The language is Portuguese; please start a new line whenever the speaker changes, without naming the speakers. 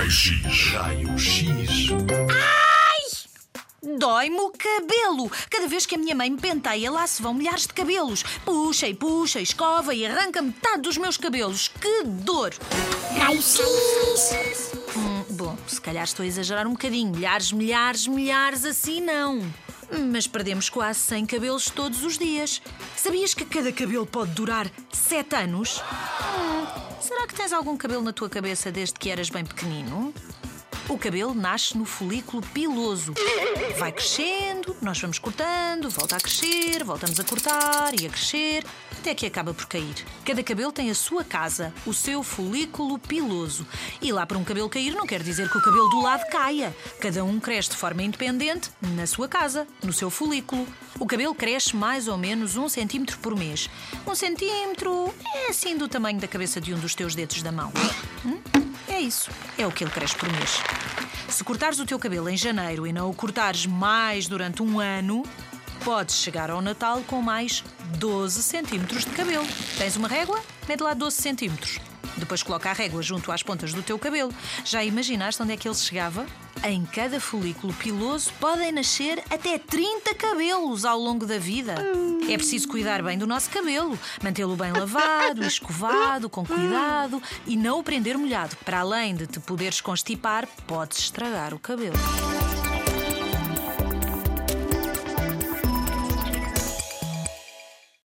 Raio-X.
Raio-X.
Dói-me o cabelo. Cada vez que a minha mãe me penteia, lá se vão milhares de cabelos. Puxa e puxa, escova e arranca metade dos meus cabelos. Que dor!
Raio-X.
Hum, bom, se calhar estou a exagerar um bocadinho. Milhares, milhares, milhares, assim não. Mas perdemos quase 100 cabelos todos os dias. Sabias que cada cabelo pode durar 7 anos? Hum, será que tens algum cabelo na tua cabeça desde que eras bem pequenino? O cabelo nasce no folículo piloso. Vai crescendo, nós vamos cortando, volta a crescer, voltamos a cortar e a crescer, até que acaba por cair. Cada cabelo tem a sua casa, o seu folículo piloso. E lá para um cabelo cair não quer dizer que o cabelo do lado caia. Cada um cresce de forma independente na sua casa, no seu folículo. O cabelo cresce mais ou menos um centímetro por mês. Um centímetro é assim do tamanho da cabeça de um dos teus dedos da mão. Hum? É isso. É o que ele cresce por mês. Se cortares o teu cabelo em janeiro e não o cortares mais durante um ano, podes chegar ao Natal com mais 12 centímetros de cabelo. Tens uma régua? Mede lá 12 centímetros. Depois coloca a régua junto às pontas do teu cabelo. Já imaginaste onde é que ele chegava? Em cada folículo piloso podem nascer até 30 cabelos ao longo da vida. É preciso cuidar bem do nosso cabelo, mantê-lo bem lavado, escovado, com cuidado e não o prender molhado. Para além de te poderes constipar, podes estragar o cabelo.